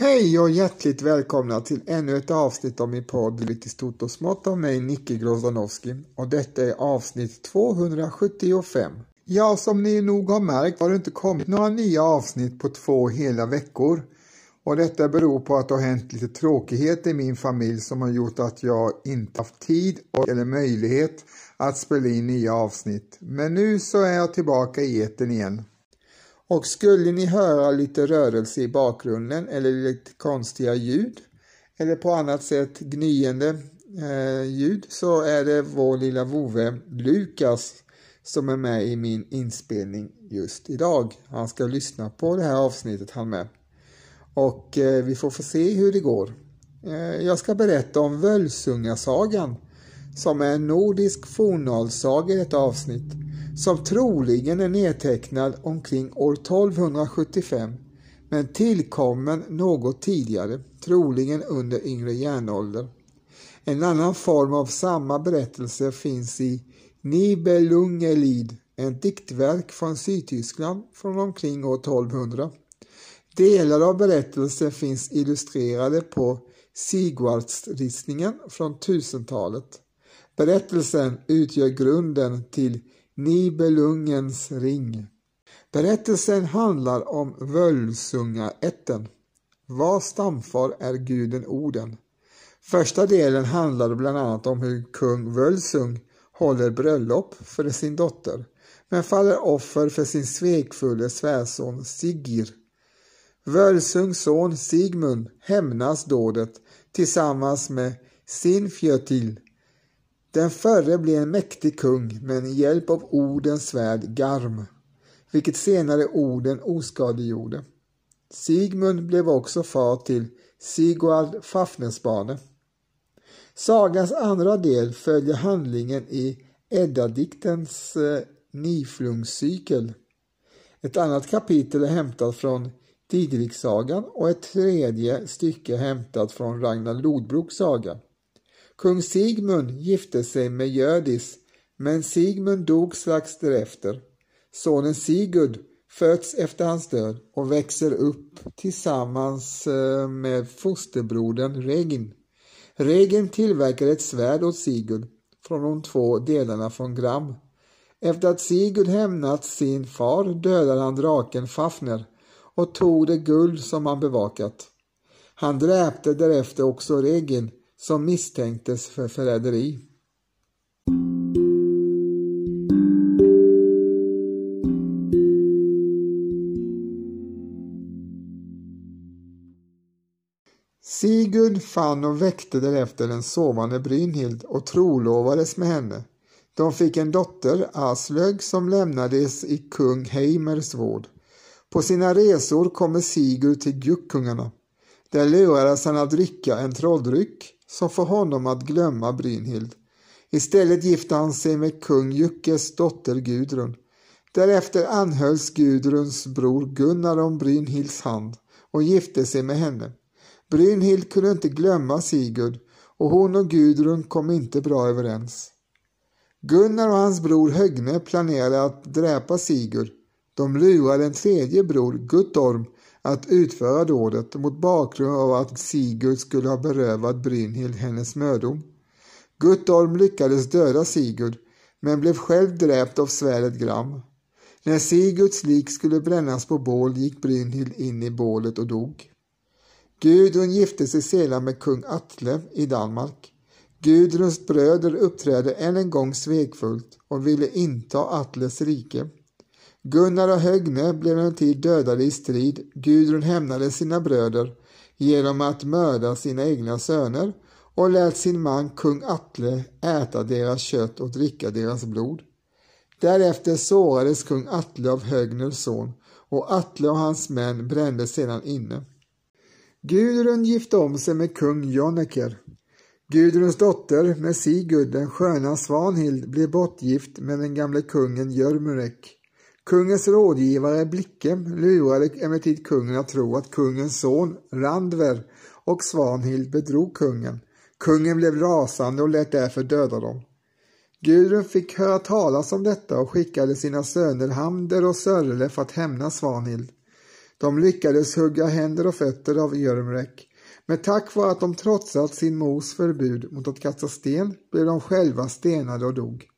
Hej och hjärtligt välkomna till ännu ett avsnitt av min podd Lite stort och smått av mig Nicke Grozdanowski och detta är avsnitt 275. Ja, som ni nog har märkt har det inte kommit några nya avsnitt på två hela veckor och detta beror på att det har hänt lite tråkigheter i min familj som har gjort att jag inte haft tid eller möjlighet att spela in nya avsnitt. Men nu så är jag tillbaka i eten igen. Och skulle ni höra lite rörelse i bakgrunden eller lite konstiga ljud eller på annat sätt gnyende eh, ljud så är det vår lilla vovve Lukas som är med i min inspelning just idag. Han ska lyssna på det här avsnittet han med. Och eh, vi får få se hur det går. Eh, jag ska berätta om Völsungasagan som är en nordisk fornalsaga i detta avsnitt som troligen är nedtecknad omkring år 1275 men tillkommen något tidigare, troligen under yngre järnålder. En annan form av samma berättelse finns i Nibelungelid, ett diktverk från Sydtyskland från omkring år 1200. Delar av berättelsen finns illustrerade på Sigvardsristningen från 1000-talet. Berättelsen utgör grunden till Nibelungens ring. Berättelsen handlar om Völsungaätten. Vars stamfar är guden Oden. Första delen handlar bland annat om hur kung Völsung håller bröllop för sin dotter men faller offer för sin svekfulle svärson Sigir. Völsungs son Sigmund hämnas dådet tillsammans med Sinfjötil den förre blev en mäktig kung med hjälp av ordens svärd Garm, vilket senare orden oskadegjorde. Sigmund blev också far till Sigvard Fafnesbane. Sagans andra del följer handlingen i Eddadiktens eh, Niflungscykel. Ett annat kapitel är hämtat från Didriksagan och ett tredje stycke hämtat från Ragnar Lodbroks saga. Kung Sigmund gifte sig med Hjördis, men Sigmund dog strax därefter. Sonen Sigurd föds efter hans död och växer upp tillsammans eh, med fosterbrodern Regin. Regin tillverkar ett svärd åt Sigurd från de två delarna från Gram. Efter att Sigurd hämnat sin far dödade han draken Fafner och tog det guld som han bevakat. Han dräpte därefter också Regin som misstänktes för förräderi. Sigurd fann och väckte därefter den sovande Brynhild och trolovades med henne. De fick en dotter, Aslög, som lämnades i kung Heimers vård. På sina resor kommer Sigurd till Guckungarna. Där lurades han att dricka en trolldryck som får honom att glömma Brynhild. Istället gifte han sig med kung Juckes dotter Gudrun. Därefter anhölls Gudruns bror Gunnar om Brynhilds hand och gifte sig med henne. Brynhild kunde inte glömma Sigurd och hon och Gudrun kom inte bra överens. Gunnar och hans bror Högne planerade att dräpa Sigurd. De lurade en tredje bror, Guttorm, att utföra dådet mot bakgrund av att Sigurd skulle ha berövat Brynhild hennes mödom. Guttorm lyckades döda Sigurd men blev själv dräpt av svärdet Gram. När Sigurds lik skulle brännas på bål gick Brynhild in i bålet och dog. Gudrun gifte sig sedan med kung Atle i Danmark. Gudruns bröder uppträdde än en gång svekfullt och ville inta Atles rike. Gunnar och Högne blev emellertid dödade i strid. Gudrun hämnade sina bröder genom att mörda sina egna söner och lät sin man kung Atle äta deras kött och dricka deras blod. Därefter sårades kung Atle av Högners son och Atle och hans män brändes sedan inne. Gudrun gifte om sig med kung Jonneker. Gudruns dotter med Sigurd, den sköna Svanhild, blev bortgift med den gamle kungen Jörmurek. Kungens rådgivare Blicke lurade emellertid kungen att tro att kungens son Randver och Svanhild bedrog kungen. Kungen blev rasande och lät därför döda dem. Gudrun fick höra talas om detta och skickade sina söner Hamder och Sörle för att hämna Svanhild. De lyckades hugga händer och fötter av Jörmrek, men tack vare att de trotsat sin mors förbud mot att kasta sten blev de själva stenade och dog.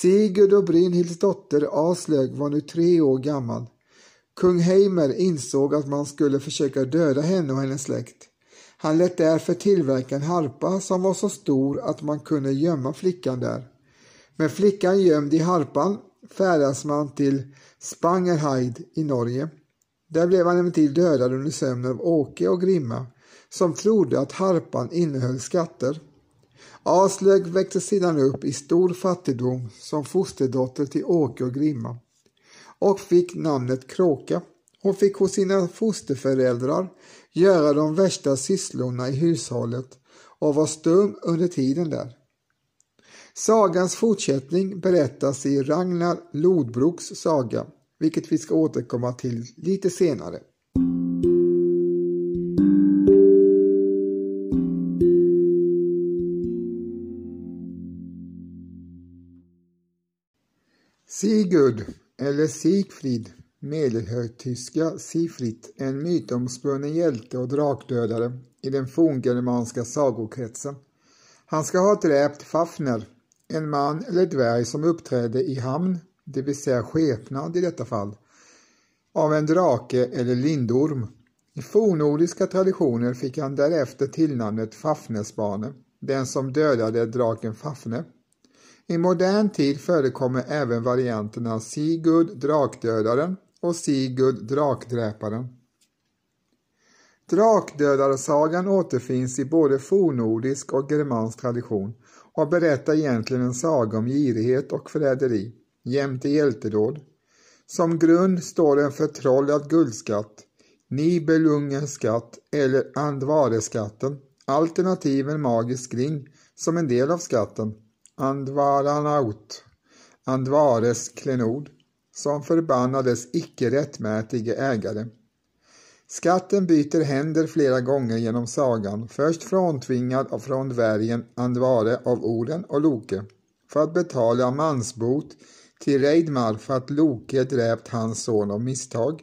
Sigurd och Brynhilds dotter Aslög var nu tre år gammal. Kung Heimer insåg att man skulle försöka döda henne och hennes släkt. Han lät därför tillverka en harpa som var så stor att man kunde gömma flickan där. Med flickan gömd i harpan färdas man till Spangerheid i Norge. Där blev han emellertid dödad under sömnen av Åke och Grimma som trodde att harpan innehöll skatter. Aslög växte sedan upp i stor fattigdom som fosterdotter till Åke och Grimma och fick namnet Kråka. Hon fick hos sina fosterföräldrar göra de värsta sysslorna i hushållet och var stum under tiden där. Sagans fortsättning berättas i Ragnar Lodbroks saga, vilket vi ska återkomma till lite senare. Sigurd, eller Sigfrid, medelhögtyska Sifrit, en mytomspunnen hjälte och drakdödare i den forngermanska sagokretsen. Han ska ha dräpt Fafner, en man eller dvärg som uppträdde i hamn, det vill säga skepnad i detta fall, av en drake eller lindorm. I fornnordiska traditioner fick han därefter tillnamnet Fafnesbane, den som dödade draken Fafne. I modern tid förekommer även varianterna Sigurd drakdödaren och Sigurd drakdräparen. Drakdödarsagan återfinns i både fornordisk och germansk tradition och berättar egentligen en saga om girighet och förräderi jämte hjältedåd. Som grund står en förtrollad guldskatt, Nibelungens skatt eller Andvareskatten, alternativ en magisk ring som en del av skatten, Andvaranaut, Andvares klenod, som förbannades icke rättmätige ägare. Skatten byter händer flera gånger genom sagan, först fråntvingad från dvärgen Andvare av Oden och Loke, för att betala mansbot till Reidmar för att Loke dräpt hans son av misstag,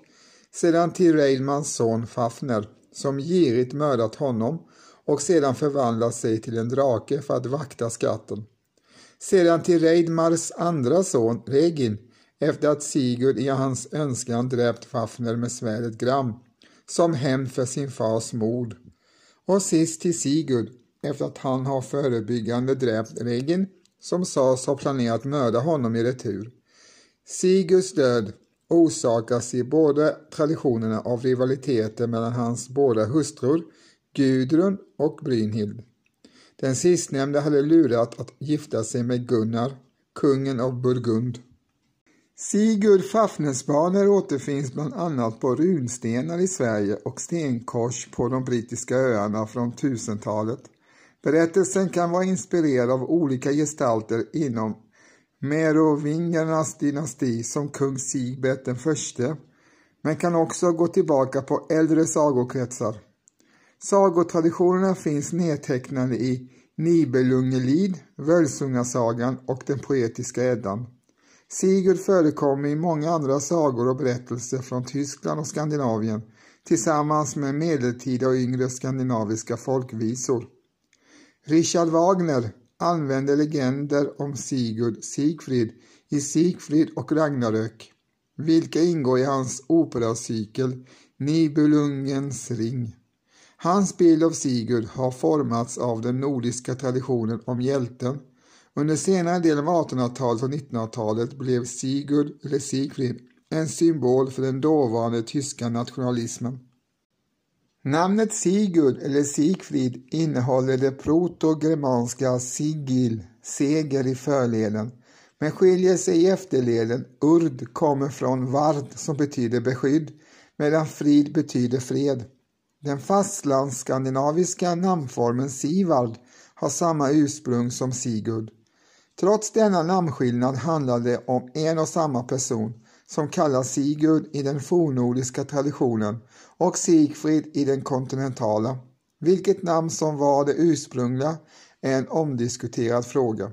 sedan till Reidmans son Fafner, som girigt mördat honom och sedan förvandlat sig till en drake för att vakta skatten. Sedan till Reidmars andra son Regin, efter att Sigurd i hans önskan dräpt Fafner med svärdet Gram, som hämnd för sin fars mord. Och sist till Sigurd, efter att han har förebyggande dräpt Regin, som sades ha planerat mörda honom i retur. Sigurds död orsakas i båda traditionerna av rivaliteter mellan hans båda hustrur, Gudrun och Brynhild. Den sistnämnda hade lurat att gifta sig med Gunnar, kungen av Burgund. Sigurd Fafnesbaner återfinns bland annat på runstenar i Sverige och stenkors på de brittiska öarna från 1000-talet. Berättelsen kan vara inspirerad av olika gestalter inom merovingernas dynasti som kung Sigbert den förste, men kan också gå tillbaka på äldre sagokretsar. Sagotraditionerna finns nedtecknade i Nibelungelid, Völsungasagan och den poetiska Eddan. Sigurd förekommer i många andra sagor och berättelser från Tyskland och Skandinavien tillsammans med medeltida och yngre skandinaviska folkvisor. Richard Wagner använde legender om Sigurd Sigfrid i Sigfrid och Ragnarök, vilka ingår i hans operacykel Nibelungens ring. Hans bild av Sigurd har formats av den nordiska traditionen om hjälten. Under senare delen av 1800-talet och 1900-talet blev Sigurd, eller Sigfrid, en symbol för den dåvarande tyska nationalismen. Namnet Sigurd eller Sigfrid innehåller det protogermanska sigil, seger i förleden, men skiljer sig i efterleden. Urd kommer från vard som betyder beskydd, medan frid betyder fred. Den fastlandsskandinaviska namnformen Sivald har samma ursprung som Sigurd. Trots denna namnskillnad handlar det om en och samma person som kallas Sigurd i den fornnordiska traditionen och Sigfrid i den kontinentala. Vilket namn som var det ursprungliga är en omdiskuterad fråga.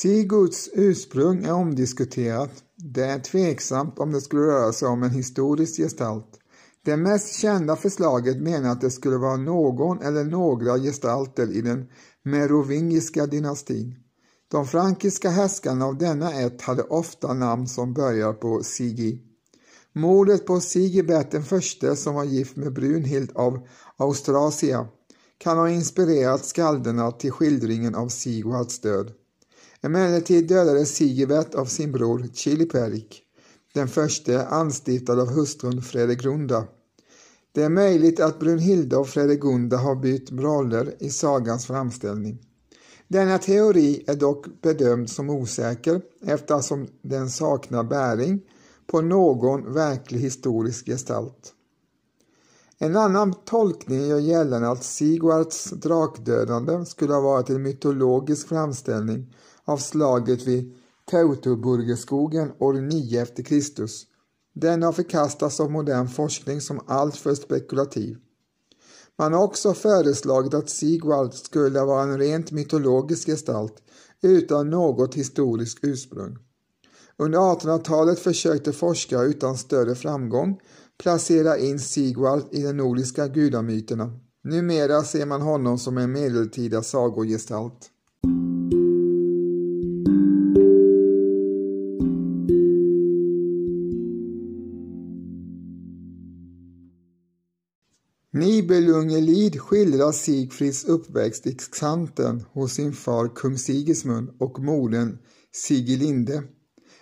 Sigurds ursprung är omdiskuterat. Det är tveksamt om det skulle röra sig om en historisk gestalt. Det mest kända förslaget menar att det skulle vara någon eller några gestalter i den merovingiska dynastin. De frankiska härskarna av denna ett hade ofta namn som börjar på Sigi. Mordet på Sigibert den förste som var gift med Brunhild av Austrasia kan ha inspirerat skalderna till skildringen av Sigvards död. Emellertid dödades Sigibert av sin bror Chiliperik, den förste anstiftad av hustrun Fredegunda. Det är möjligt att Brunhilda och Fredegunda har bytt roller i sagans framställning. Denna teori är dock bedömd som osäker eftersom den saknar bäring på någon verklig historisk gestalt. En annan tolkning gör gällande att Sigvards drakdödande skulle ha varit en mytologisk framställning av slaget vid Teutoburgerskogen år 9 efter Kristus. Den har förkastats av modern forskning som alltför spekulativ. Man har också föreslagit att Sigvard skulle vara en rent mytologisk gestalt utan något historiskt ursprung. Under 1800-talet försökte forskare utan större framgång placera in Sigvard i de nordiska gudamyterna. Numera ser man honom som en medeltida sagogestalt. Ljungelid skildrar Sigfrids uppväxt i Xanten hos sin far kung Sigismund och modern Sigilinde.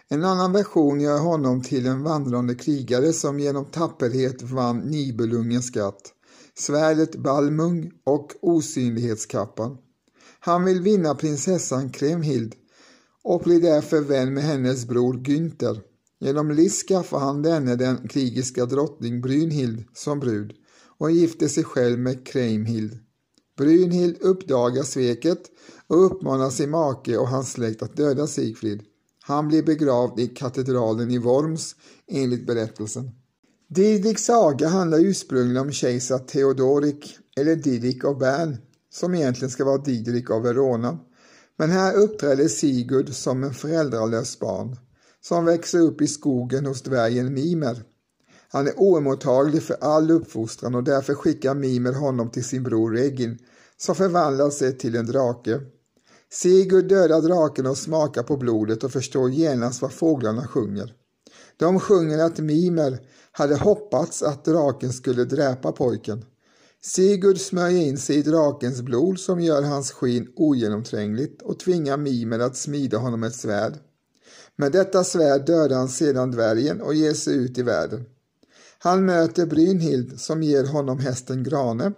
En annan version gör honom till en vandrande krigare som genom tapperhet vann Nibelungens skatt, svärdet Balmung och osynlighetskappan. Han vill vinna prinsessan Kremhild och blir därför vän med hennes bror Günther. Genom list skaffar han denne den krigiska drottning Brynhild som brud och gifte sig själv med Kreimhild. Brynhild uppdagar sveket och uppmanar sin make och hans släkt att döda Sigfrid. Han blir begravd i katedralen i Worms enligt berättelsen. Didriks saga handlar ursprungligen om kejsar Theodorik eller Didrik av Bern som egentligen ska vara Didrik av Verona. Men här uppträder Sigurd som en föräldralös barn som växer upp i skogen hos dvärgen Mimer. Han är oemottaglig för all uppfostran och därför skickar Mimer honom till sin bror Regin som förvandlar sig till en drake. Sigurd dödar draken och smakar på blodet och förstår genast vad fåglarna sjunger. De sjunger att Mimer hade hoppats att draken skulle dräpa pojken. Sigurd smörjer in sig i drakens blod som gör hans skinn ogenomträngligt och tvingar Mimer att smida honom ett svärd. Med detta svärd dödar han sedan dvärgen och ger sig ut i världen. Han möter Brynhild som ger honom hästen Grane.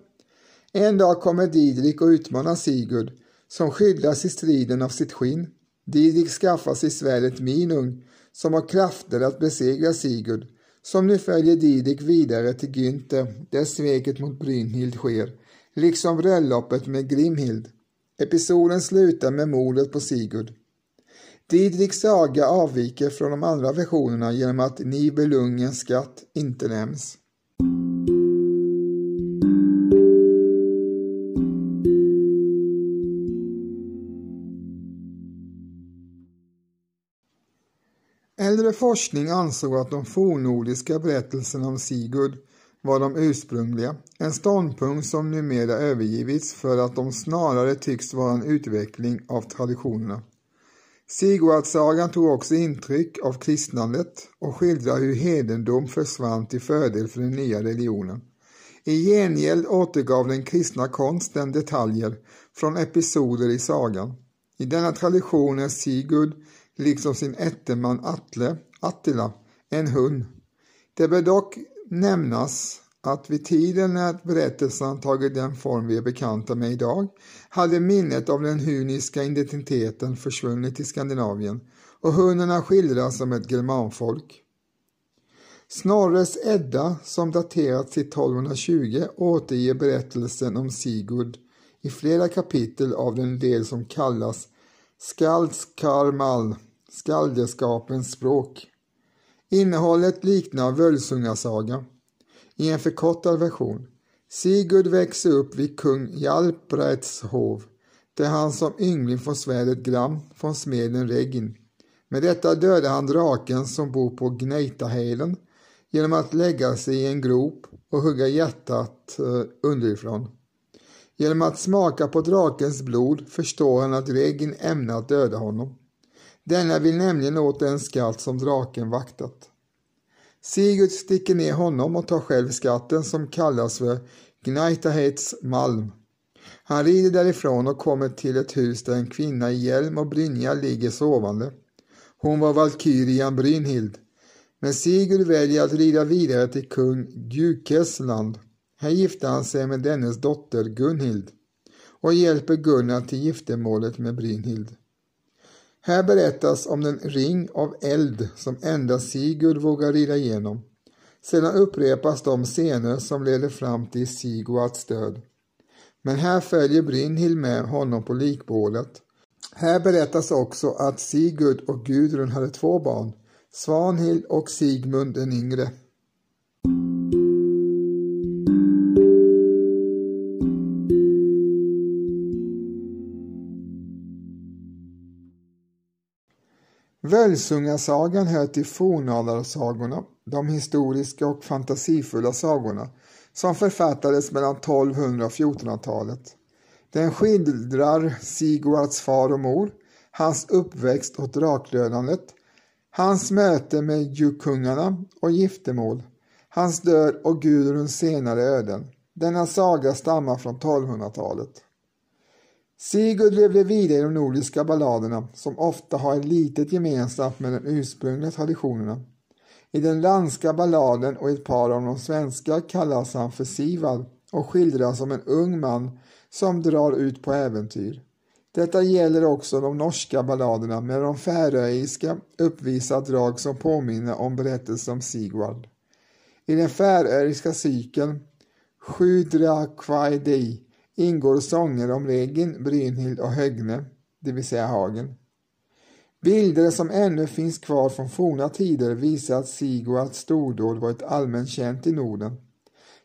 En dag kommer Didrik och utmanar Sigurd som skyddas i striden av sitt skinn. Didrik skaffar sig svärdet Minung som har krafter att besegra Sigurd som nu följer Didrik vidare till Günther där sveket mot Brynhild sker, liksom bröllopet med Grimhild. Episoden slutar med mordet på Sigurd. Didriks saga avviker från de andra versionerna genom att Nibelungens skatt inte nämns. Äldre forskning ansåg att de fornnordiska berättelserna om Sigurd var de ursprungliga, en ståndpunkt som numera övergivits för att de snarare tycks vara en utveckling av traditionerna. Sigvardssagan tog också intryck av kristnandet och skildrar hur hedendom försvann till fördel för den nya religionen. I gengäld återgav den kristna konsten detaljer från episoder i sagan. I denna tradition är Sigurd, liksom sin ätteman Atle, Attila, en hund. Det bör dock nämnas att vid tiden när berättelsen tagit den form vi är bekanta med idag hade minnet av den huniska identiteten försvunnit i Skandinavien och hunnerna skildras som ett germanfolk. Snorres Edda, som daterats till 1220, återger berättelsen om Sigurd i flera kapitel av den del som kallas Skaldskarmal, skaldeskapens språk. Innehållet liknar Völsungasaga i en förkortad version. Sigurd växer upp vid kung Jalpräts hov. där han som yngling får svärdet Gram från smeden Regin. Med detta dödar han draken som bor på Gneitaheden genom att lägga sig i en grop och hugga hjärtat eh, underifrån. Genom att smaka på drakens blod förstår han att Regin ämnar att döda honom. Denna vill nämligen åt den skatt som draken vaktat. Sigurd sticker ner honom och tar själv skatten som kallas för Gnaitahets malm. Han rider därifrån och kommer till ett hus där en kvinna i hjälm och brynja ligger sovande. Hon var valkyrian Brynhild. Men Sigurd väljer att rida vidare till kung Gjukes land. Här gifter han sig med dennes dotter Gunhild och hjälper Gunnar till giftermålet med Brynhild. Här berättas om den ring av eld som endast Sigurd vågar rida igenom. Sedan upprepas de scener som leder fram till Sigvards död. Men här följer Brynhild med honom på likbålet. Här berättas också att Sigurd och Gudrun hade två barn, Svanhild och Sigmund den yngre. Völsungasagan hör till fornalarsagorna, de historiska och fantasifulla sagorna, som författades mellan 1200 och 1400-talet. Den skildrar Sigvards far och mor, hans uppväxt och draklönandet, hans möte med jukungarna och giftermål, hans död och Gudruns senare öden. Denna saga stammar från 1200-talet. Sigurd levde vidare i de nordiska balladerna som ofta har ett litet gemensamt med de ursprungliga traditionerna. I den danska balladen och ett par av de svenska kallas han för Sivald och skildras som en ung man som drar ut på äventyr. Detta gäller också de norska balladerna med de färöiska uppvisar drag som påminner om berättelsen om Sigvard. I den färöiska cykeln Sjudra Kvaidei ingår sånger om Regin, Brynhild och Högne, det vill säga Hagen. Bilder som ännu finns kvar från forna tider visar att Sigvards stordåd varit allmänt känt i Norden.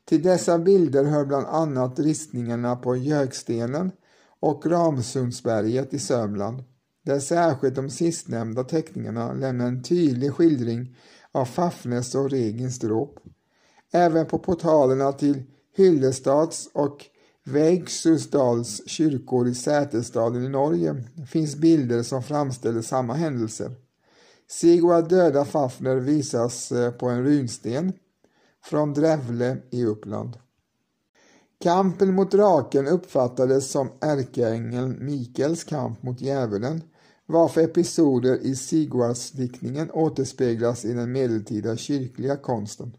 Till dessa bilder hör bland annat ristningarna på Gökstenen och Ramsundsberget i Sörmland, där särskilt de sistnämnda teckningarna lämnar en tydlig skildring av Fafnes och Regins dråp. Även på portalerna till Hyllestads och Vägsusdals kyrkor i Sätesdalen i Norge finns bilder som framställer samma händelser. Sigvard döda Fafner visas eh, på en runsten från Drävle i Uppland. Kampen mot draken uppfattades som ärkeängeln Mikaels kamp mot djävulen varför episoder i Sigvardsdiktningen återspeglas i den medeltida kyrkliga konsten.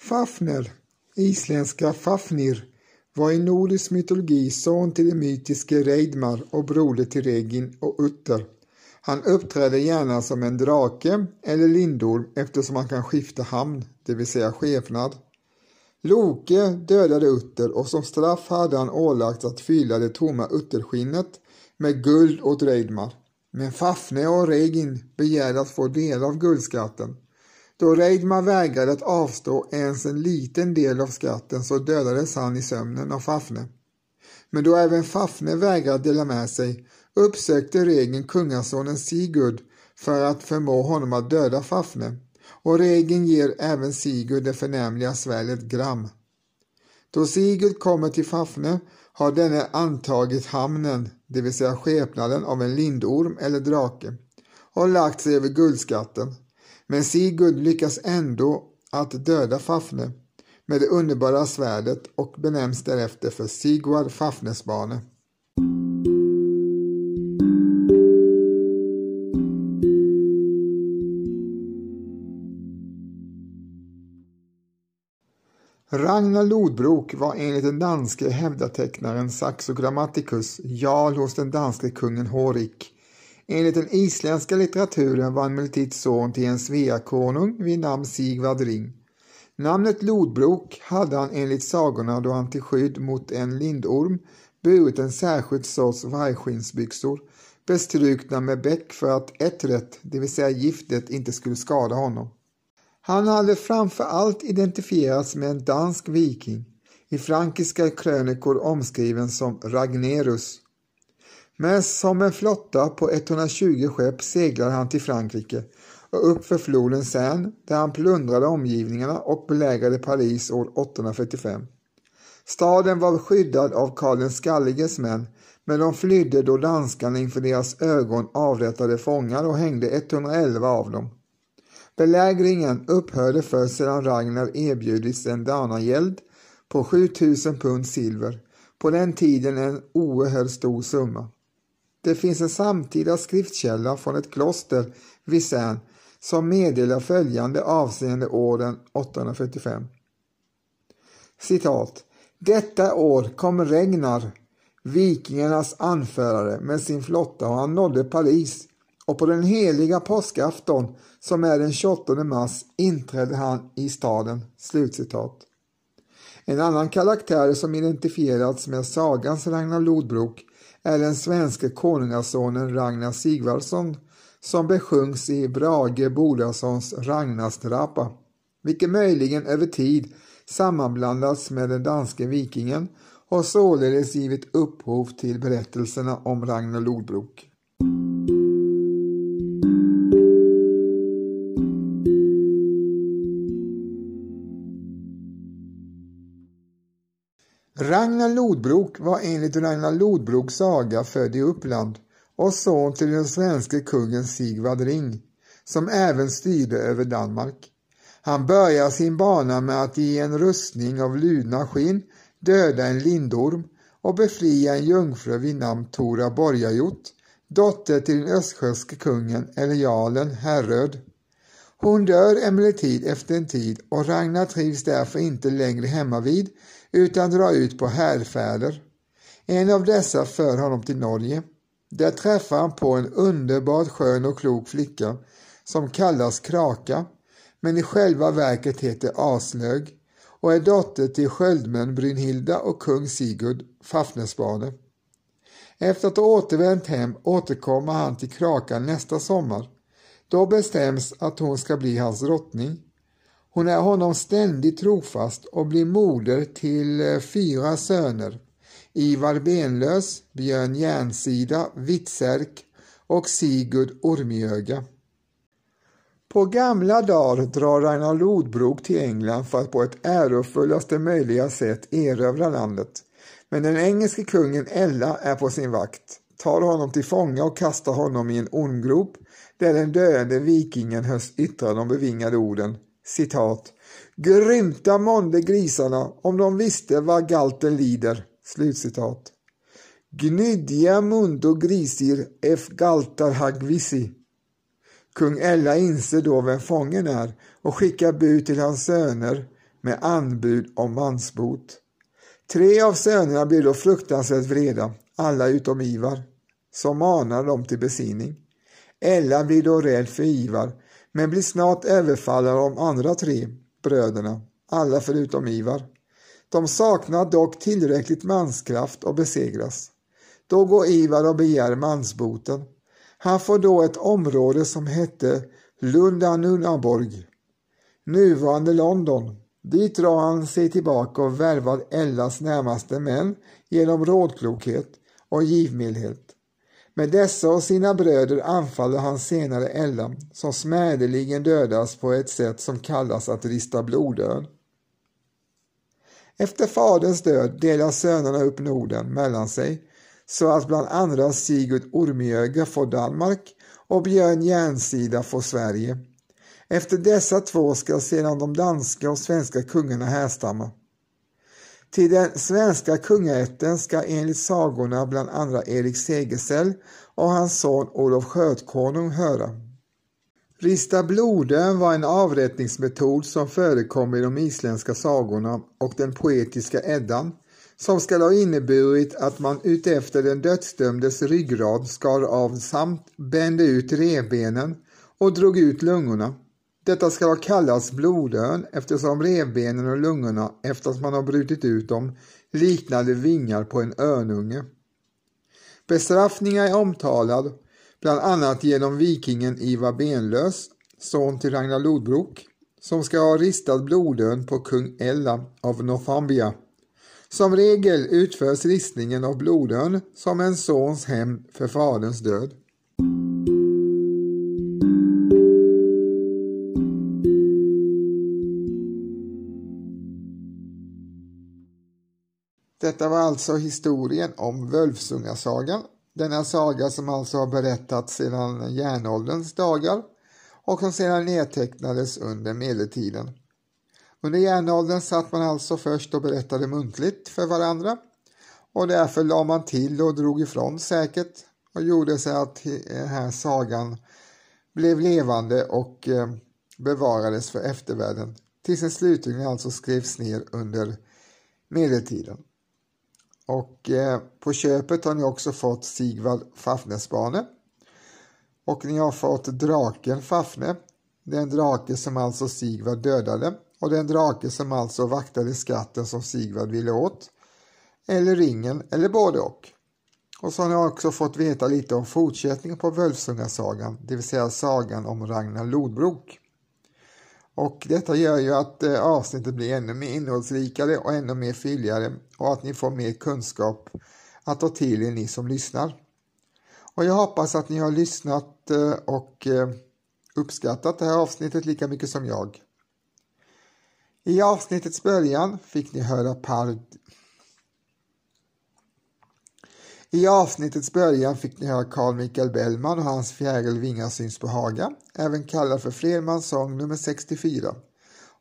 Fafner, isländska Fafnir, var i nordisk mytologi son till den mytiske Reidmar och broder till Regin och Utter. Han uppträder gärna som en drake eller lindorm eftersom han kan skifta hamn, det vill säga skepnad. Loke dödade Utter och som straff hade han ålagt att fylla det tomma utterskinnet med guld åt Reidmar. Men Fafne och Regin begärde att få del av guldskatten. Då Reidmar vägrade att avstå ens en liten del av skatten så dödades han i sömnen av Fafne. Men då även Fafne vägrade dela med sig uppsökte Regen kungasonen Sigurd för att förmå honom att döda Fafne och Regen ger även Sigurd det förnämliga svärdet Gram. Då Sigurd kommer till Fafne har denne antagit hamnen, det vill säga skepnaden av en lindorm eller drake, och lagt sig över guldskatten. Men Sigurd lyckas ändå att döda Fafne med det underbara svärdet och benämns därefter för Sigvard Fafnesbane. Ragnar Lodbrok var enligt den danske hävdatecknaren Saxo Grammaticus jarl hos den danske kungen Horik. Enligt den isländska litteraturen var han emellertid son till en Sveakonung vid namn Sigvard Ring. Namnet Lodbrok hade han enligt sagorna då han till skydd mot en lindorm burit en särskild sorts vargskinnsbyxor bestrukna med bäck för att ettret, det vill säga giftet, inte skulle skada honom. Han hade framför allt identifierats med en dansk viking, i frankiska krönikor omskriven som Ragnerus. Men som en flotta på 120 skepp seglade han till Frankrike och upp för floden Seine där han plundrade omgivningarna och belägrade Paris år 845. Staden var skyddad av Karl den skalliges män men de flydde då danskarna inför deras ögon avrättade fångar och hängde 111 av dem. Belägringen upphörde först sedan Ragnar erbjudits en danagäld på 7000 pund silver, på den tiden en oerhört stor summa. Det finns en samtida skriftkälla från ett kloster vid Seine som meddelar följande avseende åren 845. Citat. Detta år kom Regnar, vikingarnas anförare, med sin flotta och han nådde Paris och på den heliga påskafton som är den 28 mars inträdde han i staden. Slutcitat. En annan karaktär som identifierats med sagans Ragnar Lodbrok är den svenske konungasonen Ragnar Sigvardsson som besjungs i Brage Bodasons Ragnarstrapa, vilket möjligen över tid sammanblandats med den danske vikingen och således givit upphov till berättelserna om Ragnar Lodbrok. Ragnar Lodbrok var enligt Ragnar Lodbroks saga född i Uppland och son till den svenske kungen Sigvard Ring, som även styrde över Danmark. Han börjar sin bana med att i en rustning av ludna skinn döda en lindorm och befria en jungfru vid namn Tora Borgajot, dotter till den östgötske kungen eller jarlen Herröd. Hon dör emellertid efter en tid och Ragnar trivs därför inte längre hemma vid utan drar ut på härfärder. En av dessa för honom till Norge. Där träffar han på en underbart skön och klok flicka som kallas Kraka men i själva verket heter Aslög och är dotter till sköldmän Brynhilda och kung Sigurd Fafnesbane. Efter att ha återvänt hem återkommer han till Krakan nästa sommar. Då bestäms att hon ska bli hans drottning. Hon är honom ständigt trofast och blir moder till eh, fyra söner. Ivar Benlös, Björn Järnsida, Vitsärk och Sigurd Ormiöga. På gamla dagar drar Ragnar Lodbrok till England för att på ett ärofullaste möjliga sätt erövra landet. Men den engelske kungen Ella är på sin vakt, tar honom till fånga och kastar honom i en ormgrop där den döende vikingen hörs yttra de bevingade orden citat Grymta månde grisarna om de visste vad galten lider. Slutcitat. Gnydja mundo grisir ef galtar hagvisi. Kung Ella inser då vem fången är och skickar bud till hans söner med anbud om mansbot. Tre av sönerna blir då fruktansvärt vreda, alla utom Ivar, som manar dem till besinning. Ella blir då rädd för Ivar, men blir snart överfallna av de andra tre bröderna, alla förutom Ivar. De saknar dock tillräckligt manskraft och besegras. Då går Ivar och begär mansboten. Han får då ett område som hette Lundanunaborg, nuvarande London. Dit drar han sig tillbaka och värvar Ellas närmaste män genom rådklokhet och givmildhet. Med dessa och sina bröder anfaller han senare Ella som smädeligen dödas på ett sätt som kallas att rista blodöd. Efter faderns död delar sönerna upp Norden mellan sig så att bland andra Sigurd Ormjöge får Danmark och Björn Järnsida får Sverige. Efter dessa två ska sedan de danska och svenska kungarna härstamma. Till den svenska kungaätten ska enligt sagorna bland andra Erik Segersäll och hans son Olof Skötkonung höra. Rista blodön var en avrättningsmetod som förekom i de isländska sagorna och den poetiska Eddan som ska ha inneburit att man utefter den dödsdömdes ryggrad skar av samt bände ut revbenen och drog ut lungorna. Detta ska ha kallats blodön eftersom revbenen och lungorna efter att man har brutit ut dem liknade vingar på en örnunge. Bestraffningar är omtalad bland annat genom vikingen Ivar Benlös, son till Ragnar Lodbrok, som ska ha ristat blodön på kung Ella av Northumbria Som regel utförs ristningen av blodön som en sons hämnd för faderns död. Detta var alltså historien om Völvsungasagan. Denna saga som alltså har berättats sedan järnålderns dagar och som sedan nedtecknades under medeltiden. Under järnåldern satt man alltså först och berättade muntligt för varandra och därför la man till och drog ifrån säkert och gjorde så att den här sagan blev levande och eh, bevarades för eftervärlden tills den slutligen alltså skrevs ner under medeltiden. Och eh, på köpet har ni också fått Sigvard Fafnesbane. Och ni har fått draken Fafne. Den drake som alltså Sigvard dödade och den drake som alltså vaktade skatten som Sigvard ville åt. Eller ringen, eller både och. Och så har ni också fått veta lite om fortsättningen på Völvsungasagan, det vill säga sagan om Ragnar Lodbrok. Och detta gör ju att eh, avsnittet blir ännu mer innehållsrikare och ännu mer fylligare och att ni får mer kunskap att ta till er ni som lyssnar. Och jag hoppas att ni har lyssnat eh, och eh, uppskattat det här avsnittet lika mycket som jag. I avsnittets början fick ni höra par i avsnittets början fick ni höra Carl Michael Bellman och hans Fjäril Vingar syns på Haga, även kallad för Flermans sång nummer 64.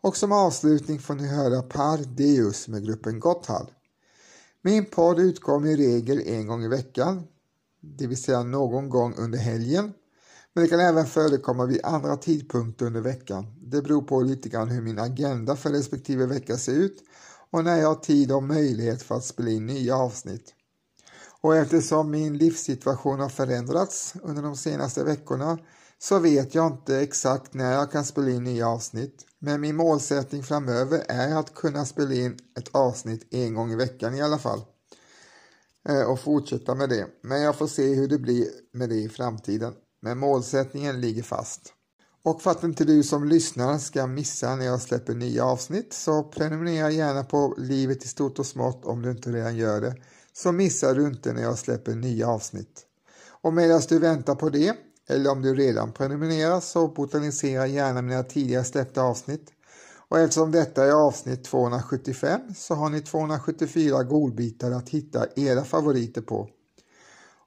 Och som avslutning får ni höra Par Deus med gruppen Gotthard. Min podd utkommer i regel en gång i veckan, det vill säga någon gång under helgen. Men det kan även förekomma vid andra tidpunkter under veckan. Det beror på lite grann hur min agenda för respektive vecka ser ut och när jag har tid och möjlighet för att spela in nya avsnitt. Och eftersom min livssituation har förändrats under de senaste veckorna så vet jag inte exakt när jag kan spela in nya avsnitt. Men min målsättning framöver är att kunna spela in ett avsnitt en gång i veckan i alla fall. Eh, och fortsätta med det. Men jag får se hur det blir med det i framtiden. Men målsättningen ligger fast. Och för att inte du som lyssnar ska missa när jag släpper nya avsnitt så prenumerera gärna på Livet i stort och smått om du inte redan gör det så missar du inte när jag släpper nya avsnitt. Och medan du väntar på det, eller om du redan prenumererar så botanisera gärna mina tidigare släppta avsnitt. Och eftersom detta är avsnitt 275 så har ni 274 godbitar att hitta era favoriter på.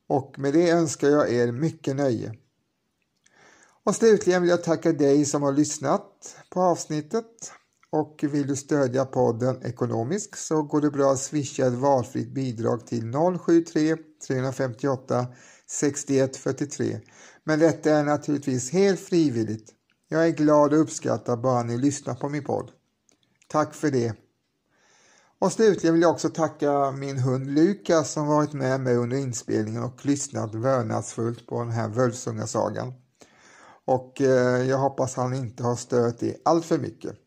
Och med det önskar jag er mycket nöje. Och slutligen vill jag tacka dig som har lyssnat på avsnittet. Och vill du stödja podden ekonomiskt så går det bra att swisha ett valfritt bidrag till 073 358 61 43. Men detta är naturligtvis helt frivilligt. Jag är glad och uppskattar bara ni lyssnar på min podd. Tack för det. Och slutligen vill jag också tacka min hund Lukas som varit med mig under inspelningen och lyssnat vördnadsfullt på den här Völsungasagan. Och eh, jag hoppas han inte har stört er allt för mycket.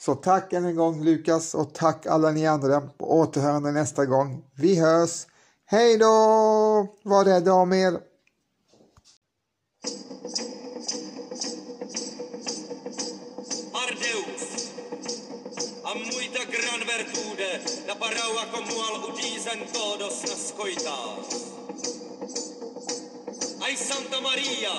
Så tack än en gång Lukas och tack alla ni andra på återhörande nästa gång. Vi hörs. Hej då! Var rädda om er. Ardeus, a muita gran vertude la paraua comual udisen todos nascoitas. Ai Santa Maria,